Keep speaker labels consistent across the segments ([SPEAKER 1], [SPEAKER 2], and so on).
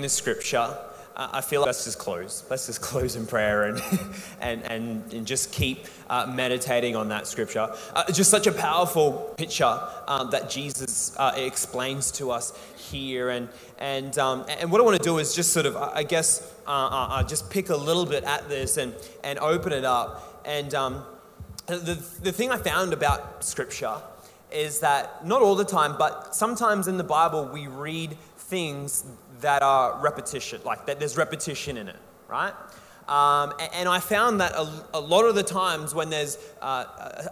[SPEAKER 1] reading the scripture, uh, I feel like let's just close. Let's just close in prayer and, and, and, and just keep uh, meditating on that scripture. Uh, just such a powerful picture um, that Jesus uh, explains to us here. And, and, um, and what I want to do is just sort of, I guess, uh, uh, just pick a little bit at this and, and open it up. And um, the, the thing I found about scripture is that not all the time, but sometimes in the Bible we read things that are repetition, like that there's repetition in it, right? Um, and, and, I found that a, a, lot of the times when there's uh,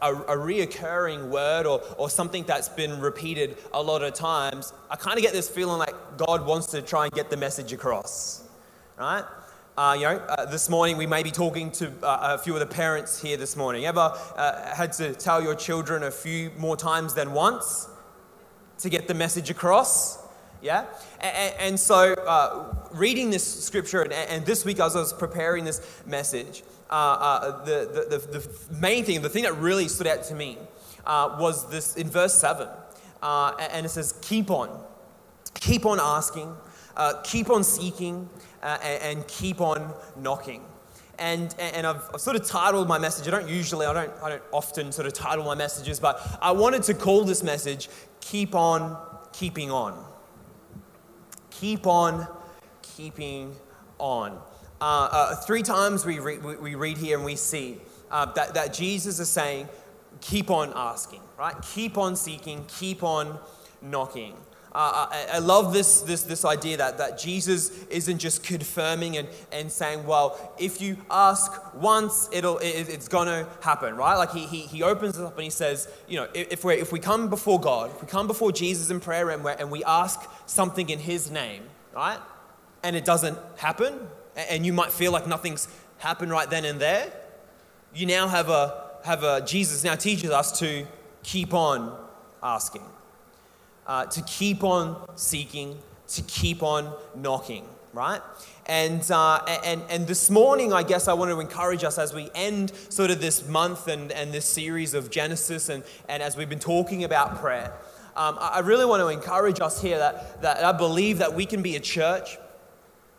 [SPEAKER 1] a, a reoccurring word or, or something that's been repeated a lot of times, I kind of get this feeling like God wants to try and get the message across, right? Uh, you know, uh, this morning we may be talking to uh, a few of the parents here this morning. Ever uh, had to tell your children a few more times than once to get the message across? Yeah? And, and so, uh, reading this scripture, and, and, this week as I was preparing this message, uh, uh, the, the, the, the, main thing, the thing that really stood out to me uh, was this in verse 7. Uh, and it says, Keep on. Keep on asking, uh, keep on seeking, and, and keep on knocking and, and I've, I've, sort of titled my message. I don't usually, I don't, I don't often sort of title my messages, but I wanted to call this message "Keep on Keeping On." Keep on keeping on. Uh, uh, three times we, re- we read here and we see uh, that, that Jesus is saying, keep on asking, right? Keep on seeking, keep on knocking. Uh, I, I, love this, this, this idea that, that Jesus isn't just confirming and, and saying, well, if you ask once, it'll, it, it's going to happen, right? Like he, he, he opens it up and he says, you know, if, we if we come before God, if we come before Jesus in prayer and, and we ask something in his name, right? And it doesn't happen, and you might feel like nothing's happened right then and there, you now have a, have a Jesus now teaches us to keep on asking uh, to keep on seeking, to keep on knocking, right? And, uh, and, and this morning, I guess I want to encourage us as we end sort of this month and, and this series of Genesis, and, and as we've been talking about prayer. Um, I really want to encourage us here that, that I believe that we can be a church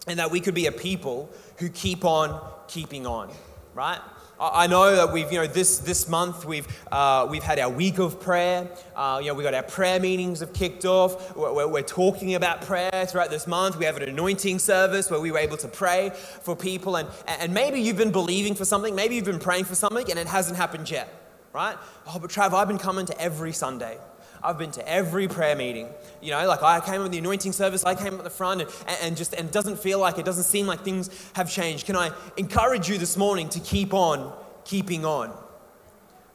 [SPEAKER 1] and that we could be a people who keep on keeping on, right? I know that we've, you know, this, this month we've, uh, we've had our week of prayer. Uh, you know, we got our prayer meetings have kicked off. We're, we're, talking about prayer throughout this month. We have an anointing service where we were able to pray for people. And, and maybe you've been believing for something. Maybe you've been praying for something and it hasn't happened yet, right? Oh, but Trav, I've been coming to every Sunday. I've been to every prayer meeting. You know, like I came at the anointing service, I came at the front, and, and just and it doesn't feel like it doesn't seem like things have changed. Can I encourage you this morning to keep on keeping on?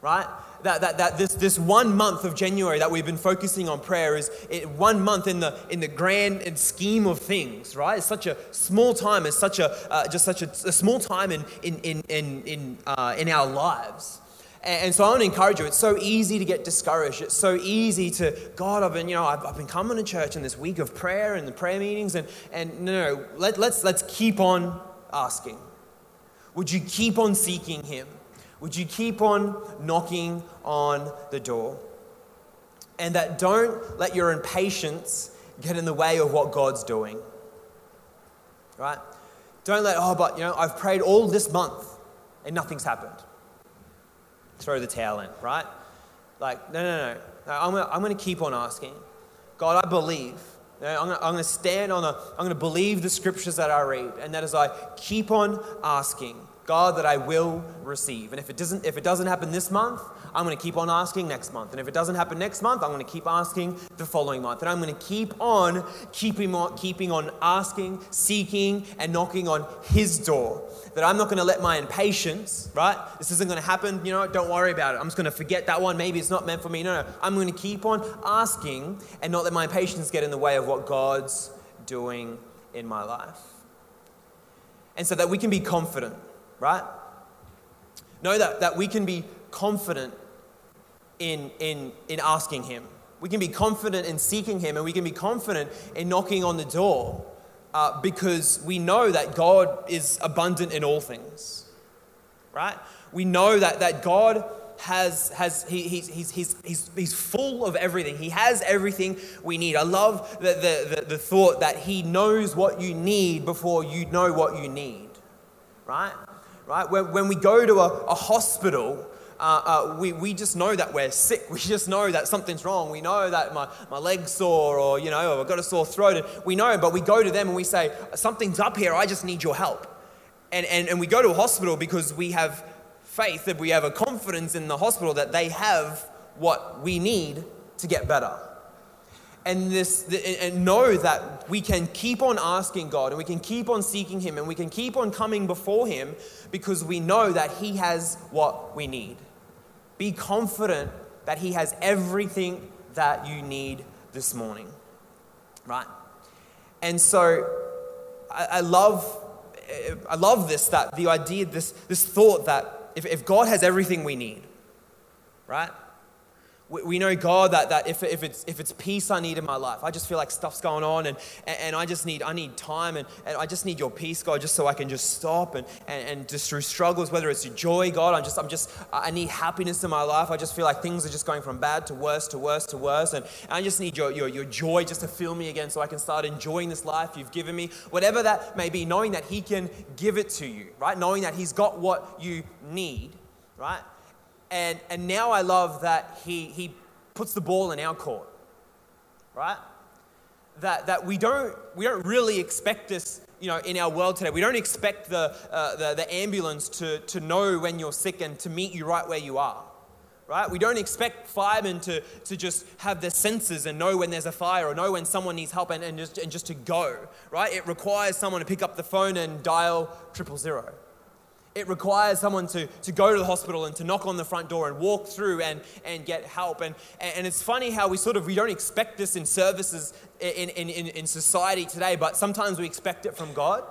[SPEAKER 1] Right? That, that, that this, this one month of January that we've been focusing on prayer is it, one month in the, in the grand scheme of things, right? It's such a small time, it's such a, uh, just such a, a, small time in, in, in, in, in, uh, in our lives. And so I want to encourage you. It's so easy to get discouraged. It's so easy to, God, I've been, you know, I've, I've been coming to church in this week of prayer and the prayer meetings, and, and no, no, let, let's, let's keep on asking. Would you keep on seeking Him? Would you keep on knocking on the door? And that don't let your impatience get in the way of what God's doing. Right? Don't let, oh, but, you know, I've prayed all this month and nothing's happened throw the towel in, right? Like, no, no, no. no I'm going I'm gonna keep on asking. God, I believe. You know, I'm going to stand on a, I'm going to believe the scriptures that I read. And that as I keep on asking, God, that I will receive. And if it doesn't, if it doesn't happen this month, I'm going to keep on asking next month. And if it doesn't happen next month, I'm going to keep asking the following month. And I'm going to keep on keeping on, keeping on asking, seeking, and knocking on His door. That I'm not going to let my impatience, right? This isn't going to happen. You know, don't worry about it. I'm just going to forget that one. Maybe it's not meant for me. No, no. I'm going to keep on asking and not let my impatience get in the way of what God's doing in my life. And so that we can be confident right? Know that, that we can be confident in, in, in asking Him. We can be confident in seeking Him, and we can be confident in knocking on the door uh, because we know that God is abundant in all things, right? We know that, that God has, has he, he's, he's, he's, he's, he's full of everything. He has everything we need. I love the, the, the, the thought that he knows what you need before you know what you need, right? Right? When, when we go to a, a hospital, uh, uh, we, we just know that we're sick. We just know that something's wrong. We know that my, my leg's sore or, you know, I've got a sore throat. And we know, but we go to them and we say, something's up here. I just need your help. And, and, and we go to a hospital because we have faith, that we have a confidence in the hospital that they have what we need to get better. And, this, and know that we can keep on asking God and we can keep on seeking Him and we can keep on coming before Him because we know that He has what we need. Be confident that He has everything that you need this morning. Right? And so I, I love I love this that the idea, this, this thought that if, if God has everything we need, right? We know god that, that if, if, it's, if it's peace i need in my life i just feel like stuff's going on and, and i just need i need time and, and i just need your peace god just so i can just stop and, and, and just through struggles whether it's joy god i'm just i'm just i need happiness in my life. I just feel like things are just going from bad to worse to worse to worse. And, and i just need your, your, your joy just to fill me again so i can start enjoying this life you've given me. Whatever that may be knowing that he can give it to you right? Knowing that he's got what you need right and, and now I love that he, he puts the ball in our court, right? That, that we, don't, we don't really expect this you know, in our world today. We don't expect the, uh, the, the ambulance to, to know when you're sick and to meet you right where you are right? We don't expect firemen to, to just have their senses and know when there's a fire or know when someone needs help and, and, just, and just to go, right? It requires someone to pick up the phone and dial triple zero, it requires someone to, to go to the hospital and to knock on the front door and walk through and, and get help. And, and it's funny how we sort of, we don't expect this in services in, in, in, in society today, but sometimes we expect it from God.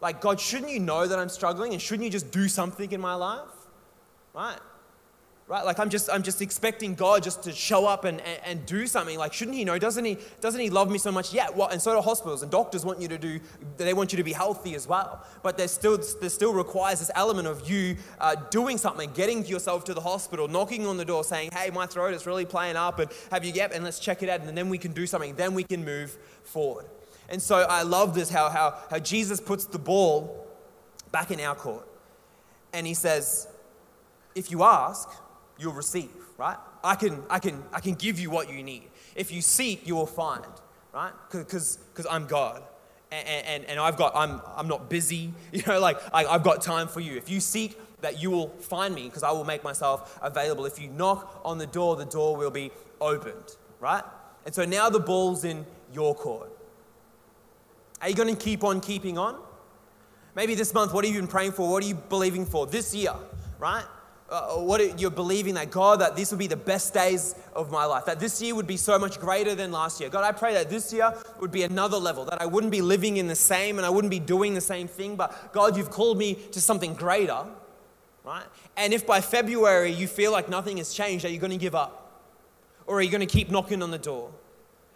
[SPEAKER 1] Like, God, shouldn't you know that I'm struggling and shouldn't you just do something in my life? Right? Right? Like i'm just i'm just expecting god just to show up and, and, and, do something. Like shouldn't he know? Doesn't he doesn't he love me so much? Yeah well, and so do hospitals and doctors want you to do they want you to be healthy as well. But there still there still requires this element of you uh, doing something getting yourself to the hospital knocking on the door saying hey my throat is really playing up and have you yep and let's check it out and then we can do something. Then we can move forward. And so i love this how how, how jesus puts the ball back in our court and he says if you ask you'll receive, right? I can, I can, I can give you what you need. If you seek, you will find, right? Because I'm God. And, and, and I've got, I'm, I'm not busy, you know, like I, I've got time for you. If you seek, that you will find me because I will make myself available. If you knock on the door, the door will be opened, right? And so now the ball's in your court. Are you going to keep on keeping on? Maybe this month, what have you been praying for? What are you believing for? This year, right? Uh, what you're believing that God, that this will be the best days of my life, that this year would be so much greater than last year. God, I pray that this year would be another level, that I wouldn't be living in the same and I wouldn't be doing the same thing, but God, you've called me to something greater, right? And if by February you feel like nothing has changed, are you going to give up? Or are you going to keep knocking on the door?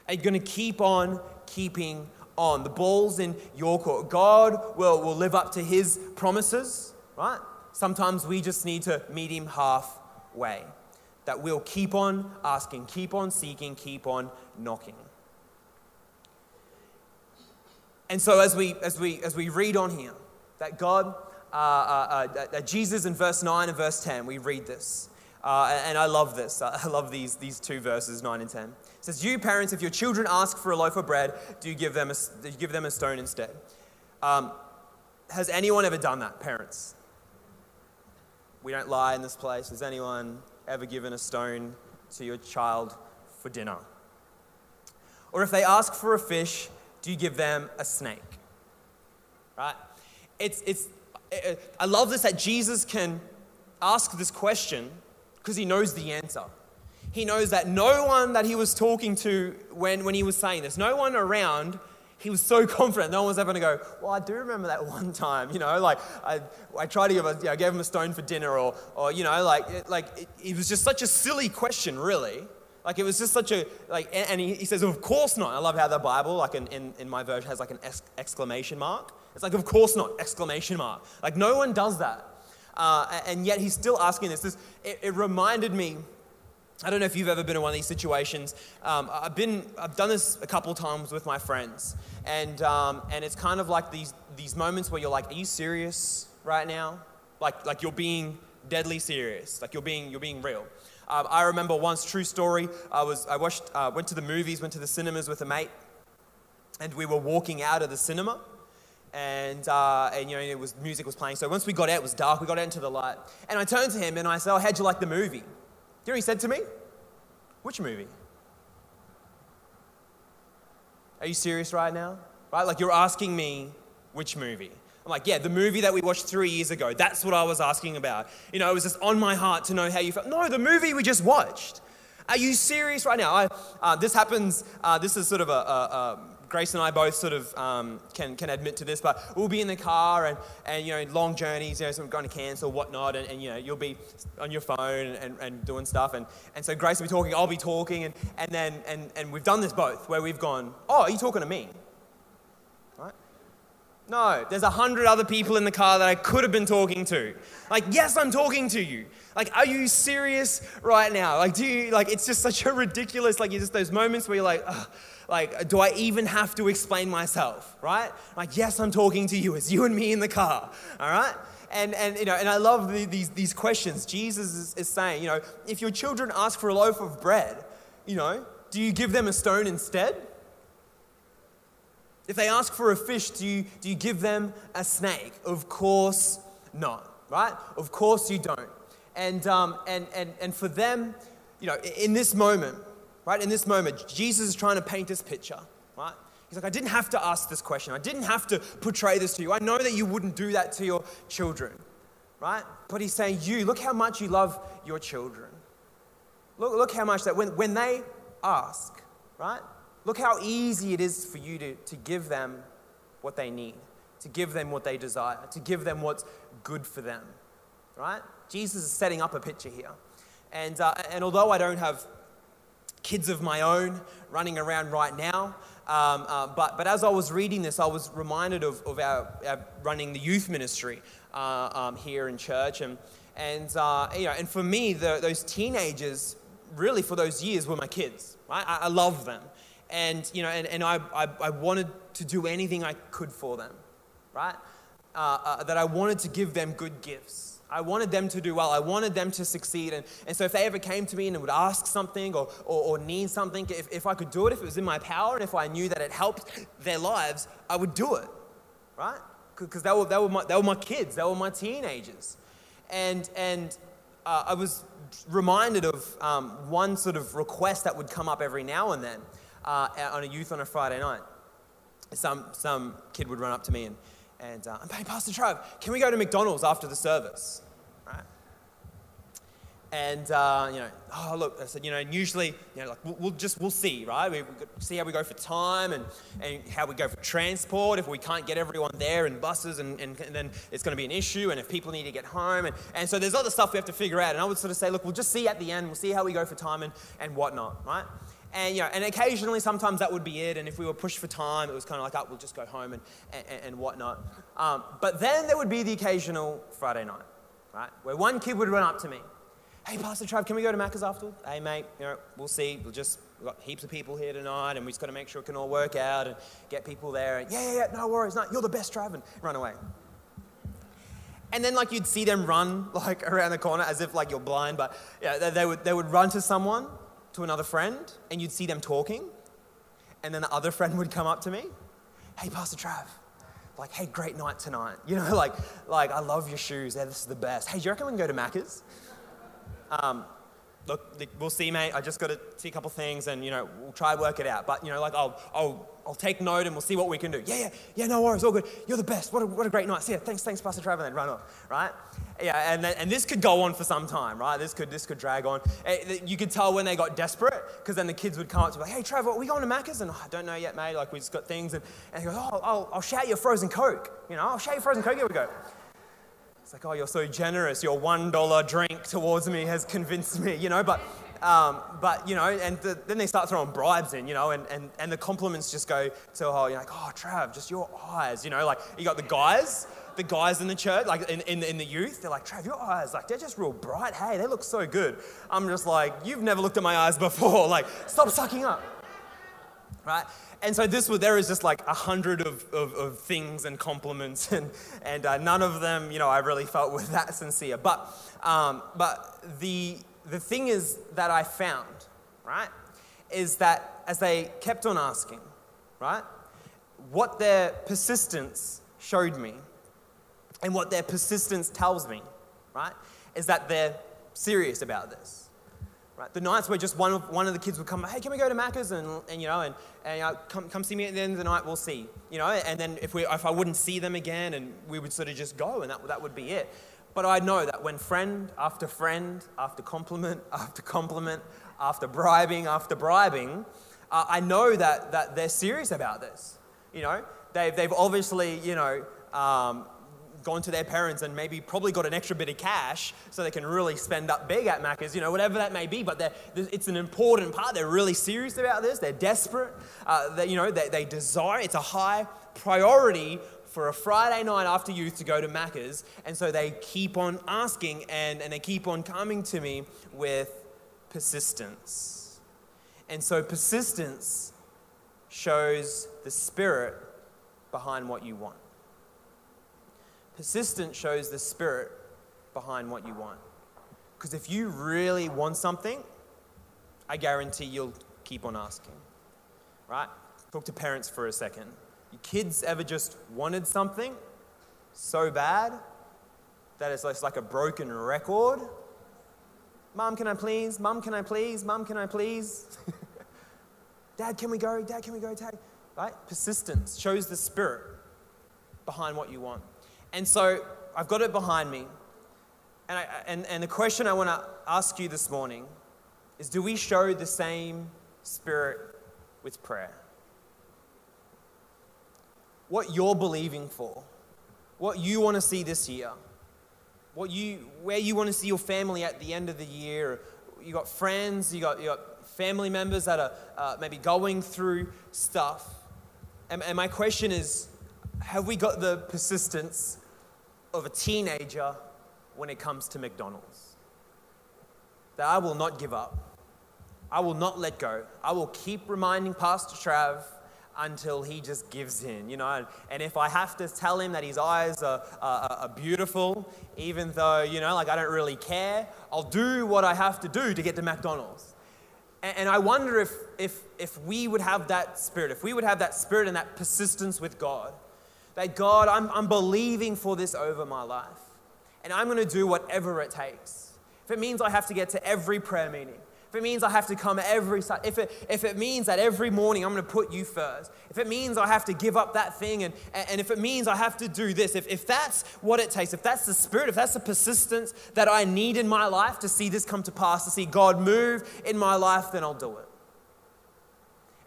[SPEAKER 1] Are you going to keep on keeping on? The ball's in your court. God will, will live up to his promises, right? Sometimes we just need to meet him halfway. That we'll keep on asking, keep on seeking, keep on knocking. And so as we, as we, as we read on here, that God, uh, uh, uh, that Jesus in verse 9 and verse 10, we read this. Uh, and I love this. I love these, these two verses, 9 and 10. It says, You parents, if your children ask for a loaf of bread, do you give them a, you give them a stone instead? Um, has anyone ever done that, parents? We don't lie in this place. Has anyone ever given a stone to your child for dinner? Or if they ask for a fish, do you give them a snake? Right? It's, it's, it, I love this that Jesus can ask this question because he knows the answer. He knows that no one that he was talking to when, when he was saying this, no one around he was so confident. No one was ever going to go, Well, I do remember that one time, you know, like I, I tried to give a, you know, gave him a stone for dinner, or, or you know, like, it, like it, it was just such a silly question, really. Like it was just such a, like, and, and he, he, says, Of course not. I love how the Bible, like in, in, in my version, has like an exclamation mark. It's like, Of course not, exclamation mark. Like no one does that. Uh, and yet he's still asking this. this it, it, reminded me. I don't know if you've ever been in one of these situations. Um, I've been, I've done this a couple times with my friends, and um, and it's kind of like these these moments where you're like, "Are you serious right now?" Like like you're being deadly serious, like you're being you're being real. Um, I remember once, true story. I was I watched, uh, went to the movies, went to the cinemas with a mate, and we were walking out of the cinema and, uh, and you know, it was, music was playing. So once we got out, it was dark, we got out into the light. And I turned to him and I said, oh, how'd you like the movie? He said to me? Which movie? Are you serious right now? Right? Like you're asking me which movie? I'm like, yeah, the movie that we watched three years ago. That's what I was asking about. You know, it was just on my heart to know how you felt. No, the movie we just watched. Are you serious right now? I, uh, this happens, uh, this is sort of a, a, a Grace and I both sort of um, can, can admit to this, but we'll be in the car and, and you know, long journeys, you know, going to cancel, whatnot, and, and you know, you'll be on your phone and, and doing stuff. And, and so Grace will be talking, I'll be talking, and, and then, and, and we've done this both, where we've gone, oh, are you talking to me? Right? No, there's a hundred other people in the car that I could have been talking to. Like, yes, I'm talking to you. Like, are you serious right now? Like, do you, like, it's just such a ridiculous, like, it's just those moments where you're like, like, do I even have to explain myself, right? Like, yes, I'm talking to you. It's you and me in the car, all right? And, and, you know, and I love the, these, these questions. Jesus is, is saying, you know, if your children ask for a loaf of bread, you know, do you give them a stone instead? If they ask for a fish, do you, do you give them a snake? Of course not, right? Of course you don't. And, um, and, and, and for them, you know, in this moment, right? In this moment, Jesus is trying to paint this picture, right? He's like, I didn't have to ask this question. I didn't have to portray this to you. I know that you wouldn't do that to your children, right? But he's saying, You, look how much you love your children. Look, look how much that when, when they ask, right? Look how easy it is for you to, to give them what they need, to give them what they desire, to give them what's good for them, right? Jesus is setting up a picture here. And, uh, and although I don't have kids of my own running around right now. Um, uh, but, but as I was reading this, I was reminded of, of our, our running the youth ministry uh, um, here in church. And, and, uh, you know, and for me, the, those teenagers, really for those years, were my kids. Right? I, I love them. And, you know, and, and I, I, I, wanted to do anything I could for them, right? Uh, uh, that I wanted to give them good gifts. I wanted them to do well. I wanted them to succeed. And, and so if they ever came to me and would ask something or, or, or need something, if, if I could do it, if it was in my power, and if I knew that it helped their lives, I would do it, right? Because they were, they, were my, they were my kids, they were my teenagers. And, and uh, I was reminded of um, one sort of request that would come up every now and then uh, on a youth on a Friday night. Some, some kid would run up to me and and uh, I'm paying Pastor Trav, can we go to McDonald's after the service? Right? And uh, you know, oh look, I said, you know, and usually, you know, like we'll, we'll just we'll see, right? We, we see how we go for time and, and how we go for transport. If we can't get everyone there and buses, and, and, and then it's going to be an issue. And if people need to get home, and, and so there's other stuff we have to figure out. And I would sort of say, look, we'll just see at the end. We'll see how we go for time and, and whatnot, right? And, you know, and occasionally, sometimes that would be it. And if we were pushed for time, it was kind of like, oh, we'll just go home and, and, and whatnot. Um, but then there would be the occasional Friday night, right? Where one kid would run up to me. Hey, Pastor Trav, can we go to Macca's after? Hey, mate, you know, we'll see. We'll just, we've got heaps of people here tonight, and we just got to make sure it can all work out and get people there. And, yeah, yeah, yeah, no worries. No, you're the best, Trav, and run away. And then, like, you'd see them run, like, around the corner as if, like, you're blind, but yeah, they, they would, they would run to someone to another friend and you'd see them talking, and then the other friend would come up to me, hey, Pastor Trav, like, hey, great night tonight. You know, like, like I love your shoes. This is the best. Hey, do you reckon we can go to Macca's? Um, look, we'll see, mate. I just got to see a couple things and, you know, we'll try to work it out. But, you know, like, I'll, I'll, I'll take note and we'll see what we can do. Yeah, yeah, yeah, no worries, all good. You're the best. What a, what a great night. See ya. Thanks, thanks, Pastor and then run off, right? Yeah, and, then, and this could go on for some time, right? This could, this could drag on. Eh, you could tell when they got desperate because then the kids would come up to me like, hey, Trevor, are we going to Macca's? And oh, I don't know yet, mate. Like, we just got things. And, and he goes, oh, I'll, I'll shout you a frozen Coke. You know, I'll shout you a frozen Coke. Here we go. It's like, oh, you're so generous. Your $1 drink towards me has convinced me, you know, but Um, but, you know, and the, then they start throwing bribes in, you know, and, and, and the compliments just go to, oh, you're like, oh, Trav, just your eyes, you know, like you got the guys, the guys in the church, like in, in, in the youth, they're like, Trav, your eyes, like they're just real bright. Hey, they look so good. I'm just like, you've never looked at my eyes before. Like, stop sucking up. Right? And so this was, there is just like a hundred of, of, of, things and compliments, and, and uh, none of them, you know, I really felt were that sincere. But, um, but the, the thing is that I found, right, is that as they kept on asking, right, what their persistence showed me and what their persistence tells me, right, is that they're serious about this. Right? The nights where just one of, one of the kids would come, hey, can we go to Macca's? And, and you know, and, and uh, come, come see me at the end of the night, we'll see. You know, and then if, we, if I wouldn't see them again, and we would sort of just go, and that, that would be it. But I know that when friend after friend, after compliment after compliment, after bribing after bribing, uh, I know that, that they're serious about this. You know, they've, they've obviously, you know, um, gone to their parents and maybe probably got an extra bit of cash so they can really spend up big at Macca's, you know, whatever that may be. But it's an important part. They're really serious about this. They're desperate. Uh, they, you know, they, they desire. It's a high priority for a Friday night after youth to go to Macca's. And so they keep on asking and, and they keep on coming to me with persistence. And so persistence shows the spirit behind what you want. Persistence shows the spirit behind what you want. Because if you really want something, I guarantee you'll keep on asking. Right? Talk to parents for a second. Your kids ever just wanted something so bad that it's like a broken record? Mom, can I please? Mom, can I please? Mom, can I please? Dad, can we go? Dad, can we go? Dad, right? Persistence shows the spirit behind what you want. And so I've got it behind me. And, I, and, and the question I want to ask you this morning is do we show the same spirit with prayer? What you're believing for, what you want to see this year, what you, where you want to see your family at the end of the year. You got friends, you got, you got family members that are uh, maybe going through stuff. And, and my question is have we got the persistence of a teenager when it comes to McDonald's? That I will not give up. I will not let go. I will keep reminding Pastor Trav until he just gives in, you know. And, if I have to tell him that his eyes are, are, are, beautiful, even though, you know, like I don't really care, I'll do what I have to do to get to McDonald's. And, and I wonder if, if, if we would have that spirit, if we would have that spirit and that persistence with God that God, I'm, I'm believing for this over my life. And I'm going to do whatever it takes. If it means I have to get to every prayer meeting, if it means I have to come every if it if it means that every morning I'm going to put you first, if it means I have to give up that thing, and and if it means I have to do this, if if that's what it takes, if that's the spirit, if that's the persistence that I need in my life to see this come to pass, to see God move in my life, then I'll do it.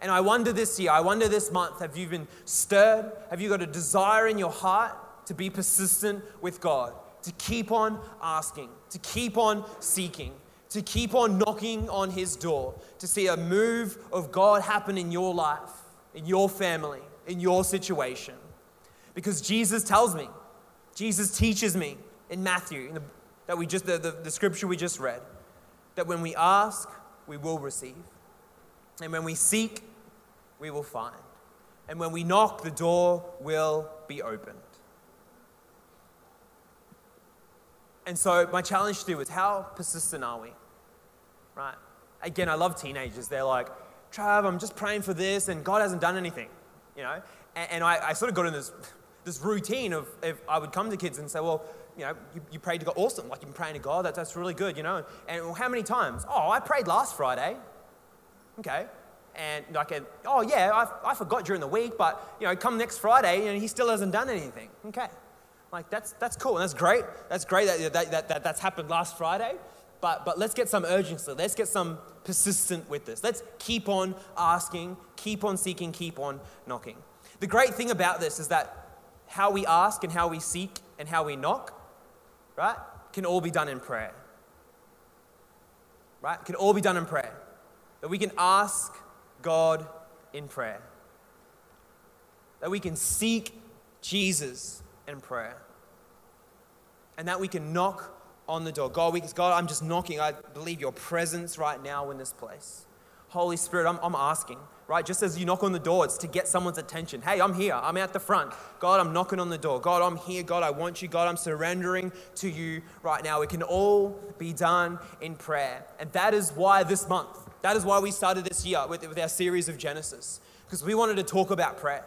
[SPEAKER 1] And I wonder this year, I wonder this month, have you been stirred? Have you got a desire in your heart to be persistent with God? To keep on asking, to keep on seeking, to keep on knocking on His door, to see a move of God happen in your life, in your family, in your situation. Because Jesus tells me, Jesus teaches me in Matthew, in the, that we just, the, the, the scripture we just read, that when we ask, we will receive. And when we seek, we will find. And when we knock, the door will be opened. And so, my challenge to you is how persistent are we? Right? Again, I love teenagers. They're like, Trav, I'm just praying for this, and God hasn't done anything. You know? And, and I, I, sort of got in this, this routine of if I would come to kids and say, well, you know, you, you prayed to God, awesome. Like you've been praying to God, that, that's really good, you know. And well, how many times? Oh, I prayed last Friday. Okay and like, a, oh yeah, I, I forgot during the week, but you know, come next Friday, and he still hasn't done anything. Okay, like that's that's cool, and that's great. That's great that, that, that, that that's happened last Friday. But, but let's get some urgency. Let's get some persistent with this. Let's keep on asking, keep on seeking, keep on knocking. The great thing about this is that how we ask and how we seek and how we knock, right, can all be done in prayer. right? Can all be done in prayer. That we can ask God in prayer. That we can seek Jesus in prayer. And that we can knock on the door. God, we, God, I'm just knocking. I believe your presence right now in this place. Holy Spirit, I'm, I'm asking, right? Just as you knock on the door, it's to get someone's attention. Hey, I'm here. I'm at the front. God, I'm knocking on the door. God, I'm here. God, I want you. God, I'm surrendering to you right now. It can all be done in prayer. And that is why this month, that is why we started this year with, with our series of Genesis, because we wanted to talk about prayer.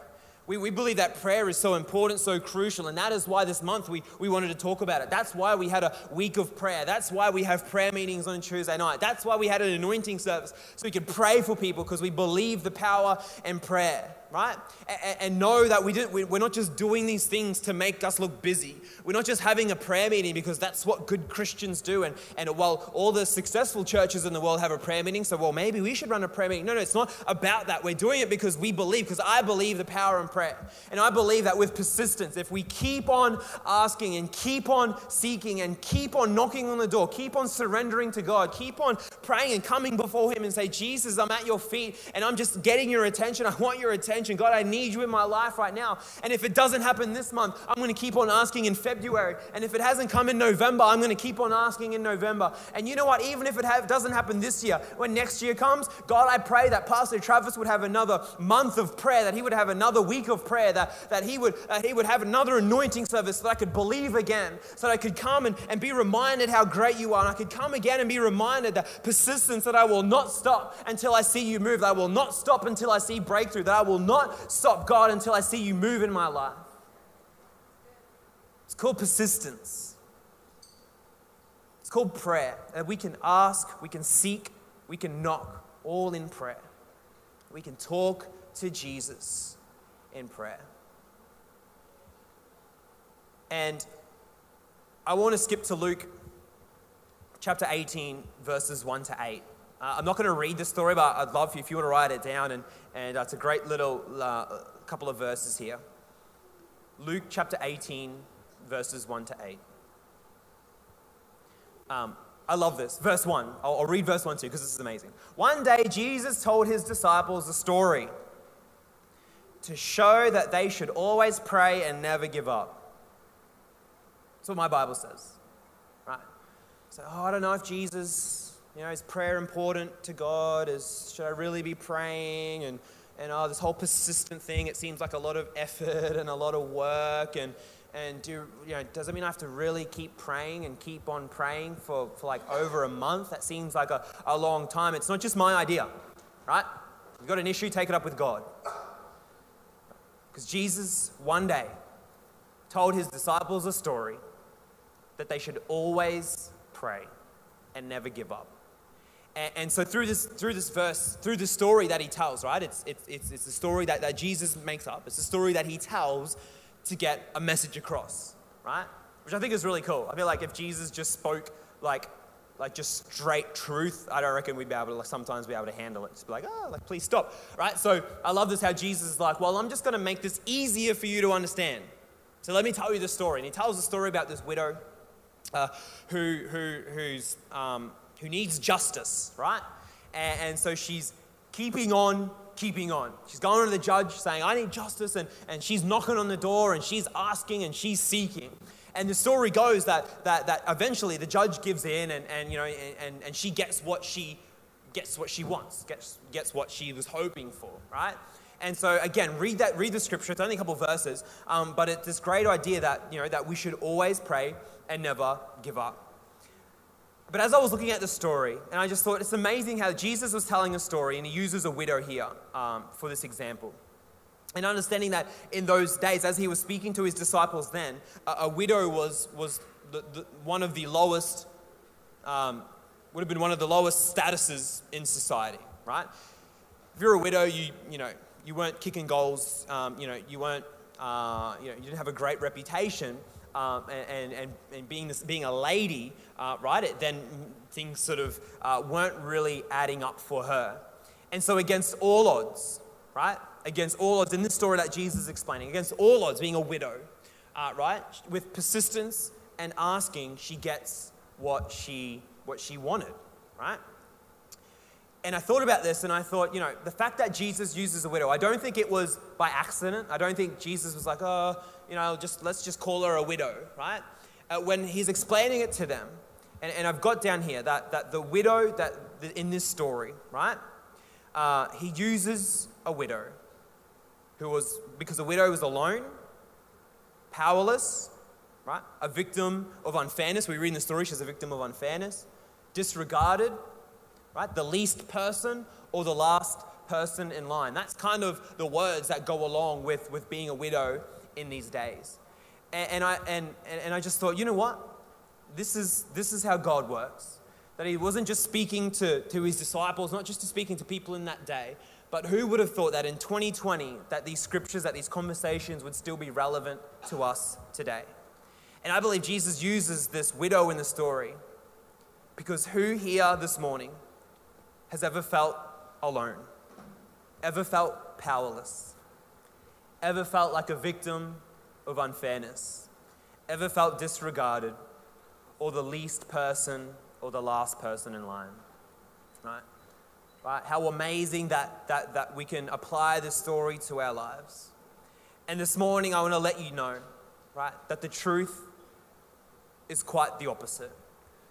[SPEAKER 1] We, we believe that prayer is so important, so crucial, and that is why this month we, we wanted to talk about it. That's why we had a week of prayer. That's why we have prayer meetings on Tuesday night. That's why we had an anointing service so we could pray for people because we believe the power in prayer right? And, and know that we didn't, we're not just doing these things to make us look busy. We're not just having a prayer meeting because that's what good Christians do. And, and while all the successful churches in the world have a prayer meeting, so well, maybe we should run a prayer meeting. No, no, it's not about that. We're doing it because we believe, because I believe the power in prayer. And I believe that with persistence, if we keep on asking and keep on seeking and keep on knocking on the door, keep on surrendering to God, keep on praying and coming before Him and say, Jesus, I'm at your feet and I'm just getting your attention. I want your attention God, I need you in my life right now. And if it doesn't happen this month, I'm going to keep on asking in February. And if it hasn't come in November, I'm going to keep on asking in November. And you know what? Even if it have, doesn't happen this year, when next year comes, God, I pray that Pastor Travis would have another month of prayer, that he would have another week of prayer, that, that he, would, he would have another anointing service, so that I could believe again, so that I could come and, and be reminded how great you are. And I could come again and be reminded that persistence, that I will not stop until I see you move, that I will not stop until I see breakthrough, that I will not stop, God, until I see you move in my life. It's called persistence. It's called prayer. And we can ask, we can seek, we can knock, all in prayer. We can talk to Jesus in prayer. And I want to skip to Luke chapter 18, verses 1 to 8. Uh, I'm not going to read the story, but I'd love you if you want to write it down. And, and uh, it's a great little uh, couple of verses here. Luke chapter 18, verses 1 to 8. Um, I love this. Verse 1. I'll, I'll read verse 1 too because this is amazing. One day, Jesus told his disciples a story to show that they should always pray and never give up. That's what my Bible says. Right? So, oh, I don't know if Jesus you know, is prayer important to God? Is, should I really be praying? And, and oh, this whole persistent thing, it seems like a lot of effort and a lot of work. And, and do, you know, does it mean I have to really keep praying and keep on praying for, for like over a month? That seems like a, a long time. It's not just my idea, right? You've got an issue, take it up with God. Because Jesus, one day, told his disciples a story that they should always pray and never give up. And, and, so through this, through this verse, through the story that he tells, right? It's, it's, it's, it's a story that, that Jesus makes up. It's a story that he tells to get a message across, right? Which I think is really cool. I feel like if Jesus just spoke like, like just straight truth, I don't reckon we'd be able to like, sometimes be able to handle it. Just be like, oh, like please stop, right? So I love this how Jesus is like, well, I'm just going to make this easier for you to understand. So let me tell you the story. And he tells the story about this widow uh, who, who, who's um, who needs justice, right? And, and so she's keeping on keeping on. She's going to the judge saying, I need justice. And, and she's knocking on the door and she's asking and she's seeking. And the story goes that, that, that eventually the judge gives in and, and, you know, and, and she gets what she, gets what she wants, gets, gets what she was hoping for, right? And so again, read that, read the scripture. It's only a couple verses, um, but it's this great idea that, you know, that we should always pray and never give up. But as I was looking at the story, and I just thought it's amazing how Jesus was telling a story, and he uses a widow here um, for this example. And understanding that in those days, as he was speaking to his disciples then, a, a widow was, was the, the, one of the lowest, um, would have been one of the lowest statuses in society, right? If you're a widow, you, you know, you weren't kicking goals, um, you know, you weren't, uh, you know, you didn't have a great reputation um, and, and, and being, this, being a lady, uh, right, it, then things sort of uh, weren't really adding up for her. And so, against all odds, right, against all odds, in this story that Jesus is explaining, against all odds, being a widow, uh, right, with persistence and asking, she gets what she, what she wanted, right? And I thought about this and I thought, you know, the fact that Jesus uses a widow, I don't think it was by accident. I don't think Jesus was like, oh, you know, just let's just call her a widow, right? Uh, when he's explaining it to them, and, and I've got down here that, that the widow that in this story, right? Uh, he uses a widow who was, because the widow was alone, powerless, right? A victim of unfairness. We read in the story she's a victim of unfairness, disregarded, right? The least person or the last person in line. That's kind of the words that go along with, with being a widow in these days. And, and I, and, and I just thought, you know what? This is, this is how God works. That he wasn't just speaking to, to his disciples, not just to speaking to people in that day, but who would have thought that in 2020 that these scriptures, that these conversations would still be relevant to us today? And I believe Jesus uses this widow in the story because who here this morning has ever felt alone, ever felt powerless, ever felt like a victim of unfairness, ever felt disregarded, or the least person or the last person in line? Right? Right? How amazing that, that, that we can apply this story to our lives. And this morning, I want to let you know, right, that the truth is quite the opposite.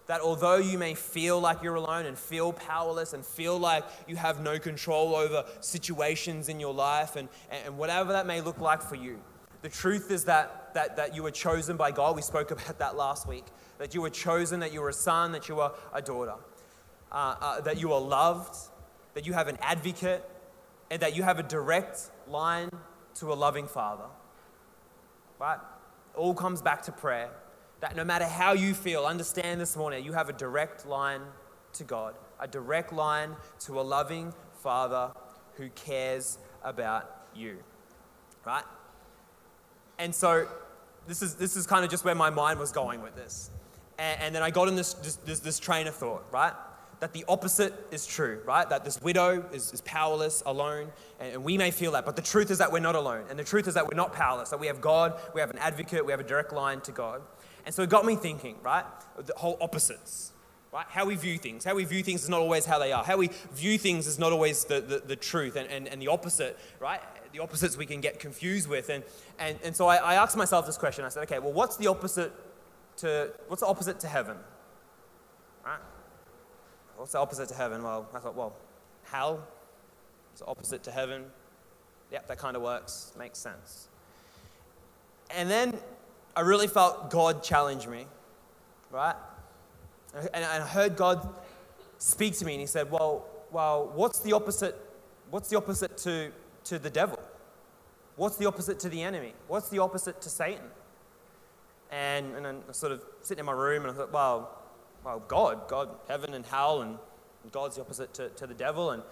[SPEAKER 1] That although you may feel like you're alone and feel powerless and feel like you have no control over situations in your life and, and whatever that may look like for you, the truth is that, that, that you were chosen by God. We spoke about that last week. That you were chosen, that you were a son, that you were a daughter, uh, uh, that you are loved, that you have an advocate, and that you have a direct line to a loving Father. Right? all comes back to prayer that no matter how you feel, understand this morning, you have a direct line to God, a direct line to a loving Father who cares about you. Right? And so this is, this is kind of just where my mind was going with this. And, and then I got in this, this, this, this train of thought, right? that the opposite is true, right? That this widow is, is powerless, alone, and, and, we may feel that. But the truth is that we're not alone. And the truth is that we're not powerless, that we have God, we have an advocate, we have a direct line to God. And so it got me thinking, right? The whole opposites, right? How we view things. How we view things is not always how they are. How we view things is not always the, the, the truth and, and, and the opposite, right? The opposites we can get confused with. And, and, and so I, I asked myself this question. I said, okay, well, what's the opposite to, what's the opposite to heaven? Right? What's the opposite to heaven? Well, I thought, well, hell is the opposite to heaven. Yep, that kind of works. Makes sense. And then I really felt God challenge me, right? And I heard God speak to me, and He said, "Well, well, what's the opposite? What's the opposite to to the devil? What's the opposite to the enemy? What's the opposite to Satan?" And and I sort of sitting in my room, and I thought, "Well, well, God, God, heaven and hell, and God's the opposite to, to the devil." And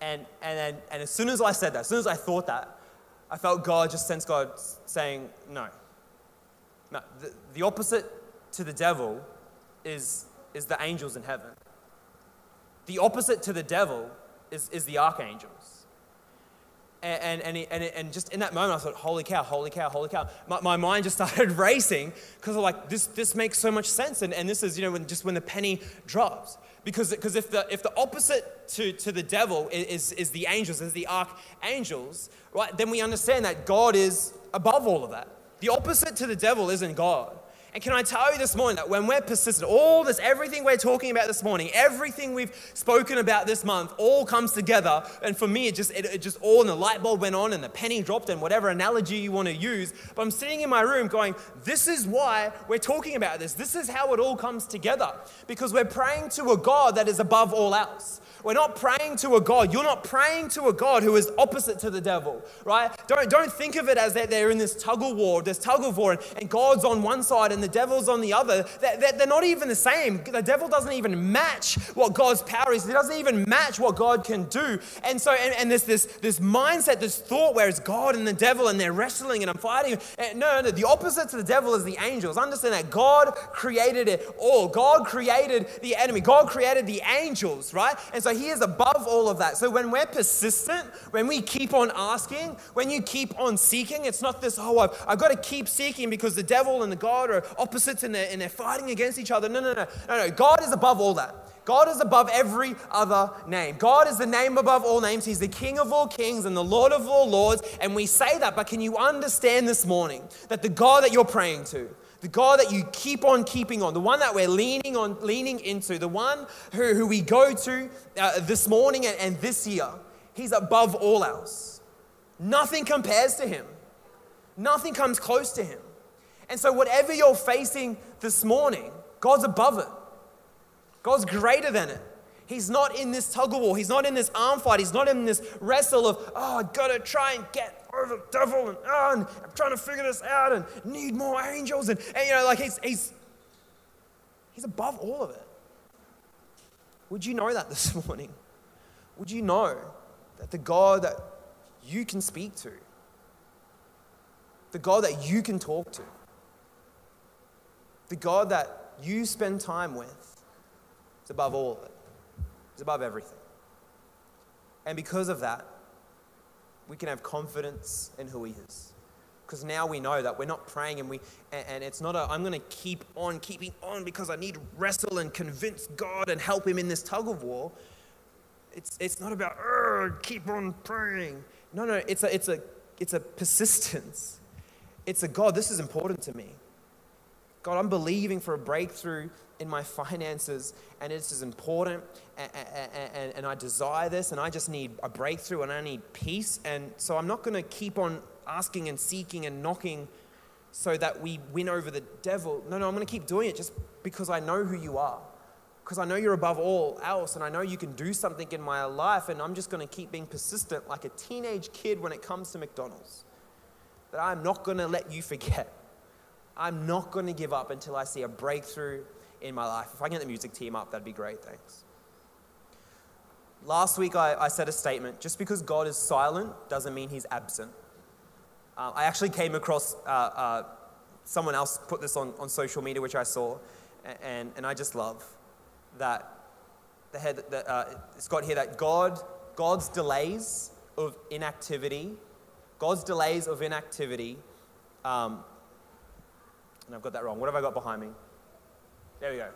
[SPEAKER 1] and and then, and as soon as I said that, as soon as I thought that, I felt God just sense God saying, "No, no, the, the opposite to the devil is, is the angels in heaven. The opposite to the devil is, is the archangels. And, and, and, and, just in that moment, I thought, holy cow, holy cow, holy cow. My, my mind just started racing because I'm like, this, this makes so much sense. And, and this is, you know, when, just when the penny drops. Because, because if, the, if the opposite to, to the devil is, is the angels, is the archangels, right, then we understand that God is above all of that. The opposite to the devil isn't God. And can I tell you this morning that when we're persistent, all this, everything we're talking about this morning, everything we've spoken about this month, all comes together. And for me, it just, it, it just all, and the light bulb went on, and the penny dropped, and whatever analogy you want to use. But I'm sitting in my room going, this is why we're talking about this. This is how it all comes together. Because we're praying to a God that is above all else. We're not praying to a God. You're not praying to a God who is opposite to the devil, right? Don't, don't think of it as that they're in this tug of war, this tug of war, and, and God's on one side and the devil's on the other. They're, they're not even the same. The devil doesn't even match what God's power is. He doesn't even match what God can do. And so, and, and there's this, this mindset, this thought where it's God and the devil and they're wrestling and I'm fighting. And no, no, the opposite to the devil is the angels. Understand that God created it all. God created the enemy. God created the angels, right? And so he is above all of that. So when we're persistent, when we keep on asking, when you keep on seeking, it's not this, oh, I've, I've got to keep seeking because the devil and the God are opposites and they're, and they're fighting against each other. No, no, no, no, no. God is above all that. God is above every other name. God is the name above all names. He's the King of all kings and the Lord of all lords. And we say that, but can you understand this morning that the God that you're praying to, the God that you keep on keeping on, the one that we're leaning on, leaning into, the one who, who we go to uh, this morning and, and this year, He's above all else. Nothing compares to Him. Nothing comes close to Him. And so, whatever you're facing this morning, God's above it. God's greater than it. He's not in this tug of war. He's not in this arm fight. He's not in this wrestle of, oh, I've got to try and get over the devil and, oh, and I'm trying to figure this out and need more angels. And, and you know, like he's, he's, he's above all of it. Would you know that this morning? Would you know that the God that you can speak to, the God that you can talk to, the God that you spend time with, is above all of. It's above everything. And because of that, we can have confidence in who He is. Because now we know that we're not praying and we and, it's not a I'm gonna keep on keeping on because I need to wrestle and convince God and help him in this tug of war. It's it's not about keep on praying. No, no, it's a it's a it's a persistence. It's a God, this is important to me. God, I'm believing for a breakthrough in my finances and it's as important and, and, and, I desire this and I just need a breakthrough and I need peace. And so I'm not going to keep on asking and seeking and knocking so that we win over the devil. No, no, I'm going to keep doing it just because I know who you are. Because I know you're above all else and I know you can do something in my life and I'm just going to keep being persistent like a teenage kid when it comes to McDonald's. That I'm not going to let you forget. I'm not going to give up until I see a breakthrough in my life. If I can get the music team up, that'd be great. Thanks. Last week, I, I said a statement just because God is silent doesn't mean he's absent. Uh, I actually came across uh, uh, someone else put this on, on social media, which I saw, and, and I just love that the head, that, uh, it's got here that God, God's delays of inactivity, God's delays of inactivity, um, and I've got that wrong. What have I got behind me? There we go.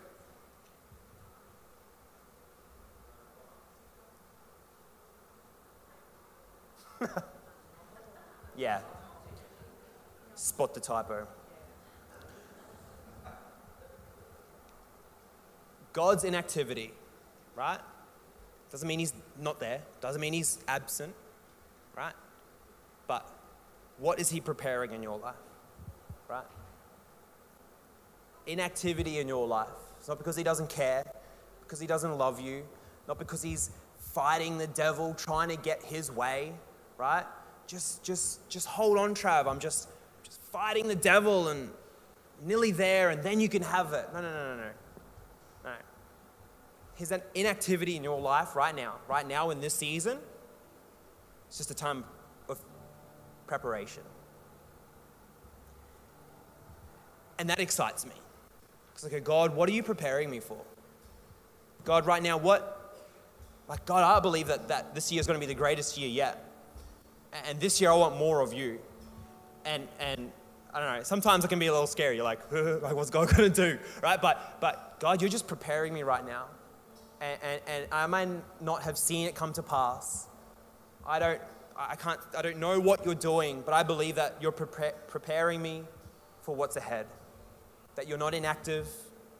[SPEAKER 1] yeah. Spot the typo. God's inactivity, right? Doesn't mean he's not there, doesn't mean he's absent, right? But what is he preparing in your life, right? Inactivity in your life. It's not because he doesn't care, because he doesn't love you, not because he's fighting the devil, trying to get his way, right? Just, just, just hold on, Trav. I'm just, just fighting the devil and nearly there, and then you can have it. No, no, no, no, no. No. His inactivity in your life right now, right now in this season, it's just a time of preparation. And that excites me. It's like, God, what are you preparing me for? God, right now, what? Like, God, I believe that, that this year is going to be the greatest year yet. And this year, I want more of you. And, and I don't know, sometimes it can be a little scary. You're like, like what's God going to do? Right? But, but God, you're just preparing me right now. And, and, and I might not have seen it come to pass. I don't, I can't, I don't know what you're doing, but I believe that you're prepare, preparing me for what's ahead that you're not inactive,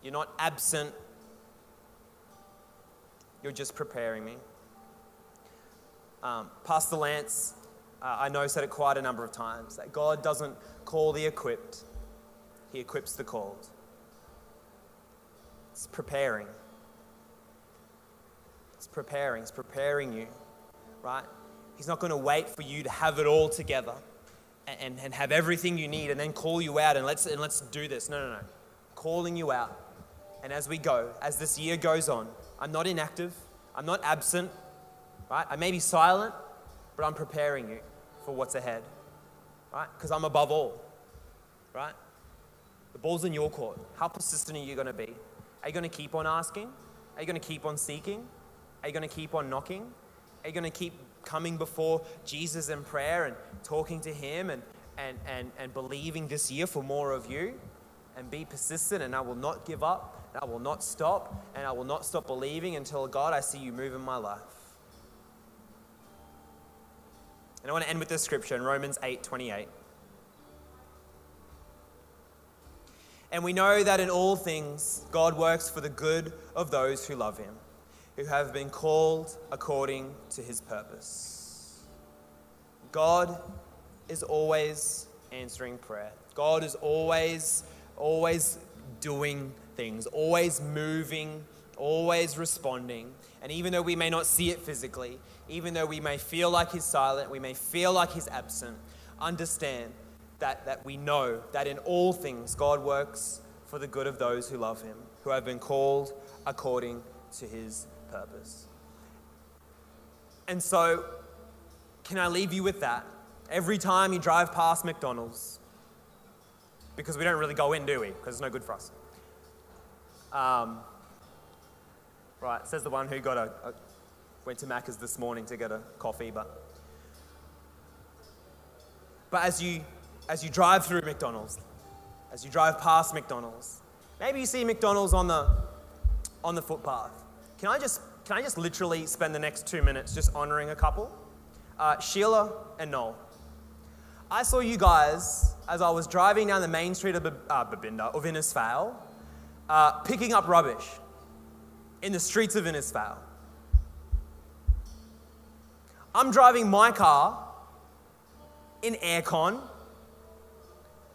[SPEAKER 1] you're not absent, you're just preparing me. Um, Pastor Lance, uh, I know, said it quite a number of times that God doesn't call the equipped, He equips the called. It's preparing. It's preparing. It's preparing you, right? He's not going to wait for you to have it all together and, and have everything you need and then call you out and let's, and let's do this. No, no, no. Calling you out. And as we go, as this year goes on, I'm not inactive, I'm not absent, right? I may be silent, but I'm preparing you for what's ahead, right? Because I'm above all, right? The ball's in your court. How persistent are you going to be? Are you going to keep on asking? Are you going to keep on seeking? Are you going to keep on knocking? Are you going to keep coming before Jesus in prayer and talking to Him and, and, and, and believing this year for more of you and be persistent and I will not give up. I will not stop, and I will not stop believing until, God, I see you move in my life. And I want to end with this scripture in Romans 8 28. And we know that in all things, God works for the good of those who love him, who have been called according to his purpose. God is always answering prayer. God is always, always doing things, always moving, always responding. And even though we may not see it physically, even though we may feel like He's silent, we may feel like He's absent, understand that, that we know that in all things God works for the good of those who love Him, who have been called according to His purpose. And so, can I leave you with that? Every time you drive past McDonald's, because we don't really go in, do we? Because it's no good for us. Um, right, says the one who got a, a went to Macca's this morning to get a coffee, but but as you as you drive through McDonald's, as you drive past McDonald's, maybe you see McDonald's on the on the footpath. Can I just can I just literally spend the next two minutes just honoring a couple? Uh, Sheila and Noel. I saw you guys as I was driving down the main street of uh, Babinda, of Innisfail, uh, picking up rubbish in the streets of Innisfail. I'm driving my car in aircon,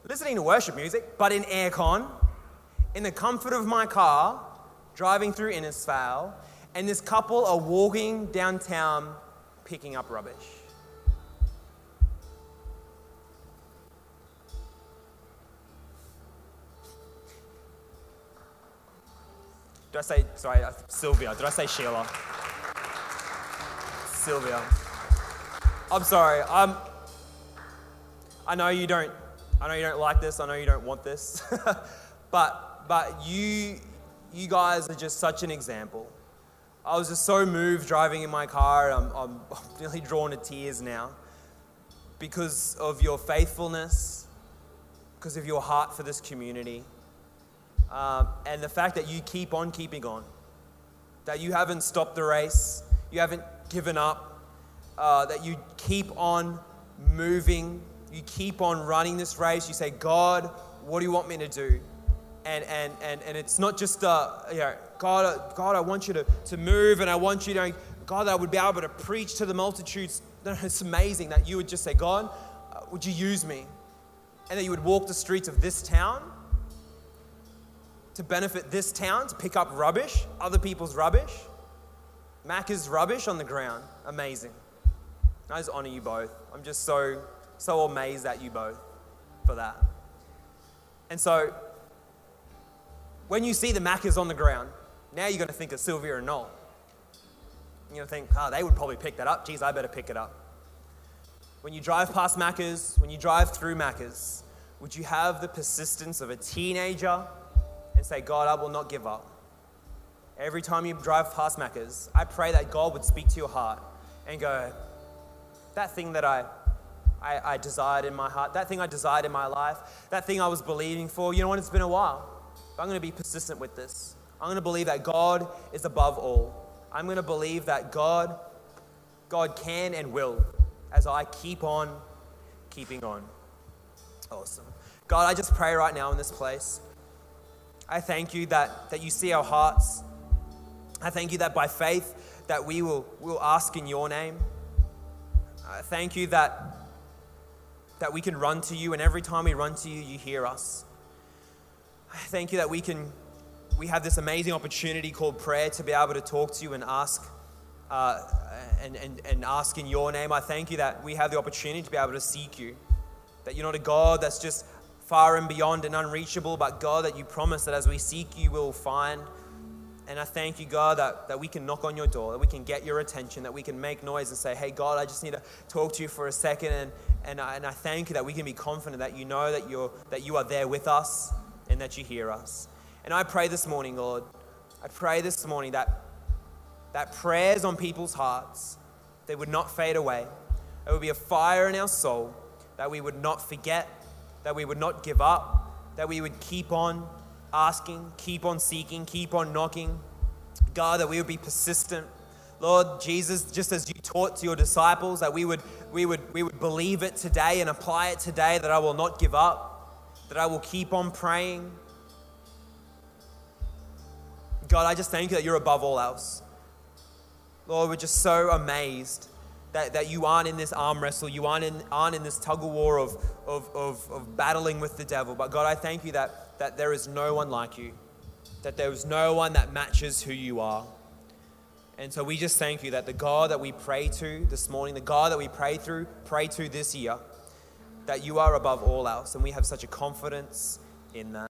[SPEAKER 1] listening to worship music, but in aircon, in the comfort of my car, driving through Innisfail, and this couple are walking downtown picking up rubbish. Did I say, sorry, Sylvia? Did I say Sheila? Sylvia. I'm sorry. Um, I know you don't. I know you don't like this. I know you don't want this. but but you you guys are just such an example. I was just so moved driving in my car. I'm, I'm nearly drawn to tears now because of your faithfulness, because of your heart for this community um, and the fact that you keep on keeping on, that you haven't stopped the race, you haven't given up, uh, that you keep on moving, you keep on running this race. You say, God, what do you want me to do? And, and, and, and it's not just, uh, you know, God, God, I want you to, to move and I want you to, God, I would be able to preach to the multitudes. It's amazing that you would just say, God, uh, would you use me? And that you would walk the streets of this town to benefit this town, to pick up rubbish, other people's rubbish. Macca's rubbish on the ground. Amazing. I just honor you both. I'm just so, so amazed at you both for that. And so, when you see the Macca's on the ground, now you're going to think of Sylvia and Noel. You're going to think, oh, they would probably pick that up. Geez, I better pick it up. When you drive past Macca's, when you drive through Macca's, would you have the persistence of a teenager and say, God, I will not give up. Every time you drive past Macca's, I pray that God would speak to your heart and go, that thing that I, I, I desired in my heart, that thing I desired in my life, that thing I was believing for, you know what, it's been a while. But I'm going to be persistent with this. I'm going to believe that God is above all. I'm going to believe that God, God can and will as I keep on keeping on. Awesome. God, I just pray right now in this place I thank you that, that you see our hearts. I thank you that by faith that we will, will ask in your name. I thank you that, that we can run to you, and every time we run to you, you hear us. Thank you that we can we have this amazing opportunity called prayer to be able to talk to you and ask uh, and, and, and ask in your name. I thank you that we have the opportunity to be able to seek you. That you're not a God that's just far and beyond and unreachable, but God, that you promise that as we seek you, we'll find. And I thank you, God, that, that we can knock on your door, that we can get your attention, that we can make noise and say, hey, God, I just need to talk to you for a second. And, and, I, and I thank you that we can be confident that you know that, you're, that you are there with us and that you hear us. And I pray this morning, Lord, I pray this morning that, that prayers on people's hearts, they would not fade away. There would be a fire in our soul, that we would not forget that we would not give up, that we would keep on, asking, keep on seeking, keep on knocking. God, that we would be persistent. Lord Jesus, just as you taught to your disciples, that we would, we would, we would believe it today and apply it today, that I will not give up, that I will keep on praying. God, I just thank you that you're above all else. Lord, we're just so amazed that, that you aren't in this arm wrestle, you aren't in, aren't in this tug of war of, of, of, of battling with the devil. But God, I thank you that, that there is no one like you, that there is no one that matches who you are. And so we just thank you that the God that we pray to this morning, the God that we pray through, pray to this year, that you are above all else. And we have such a confidence in that.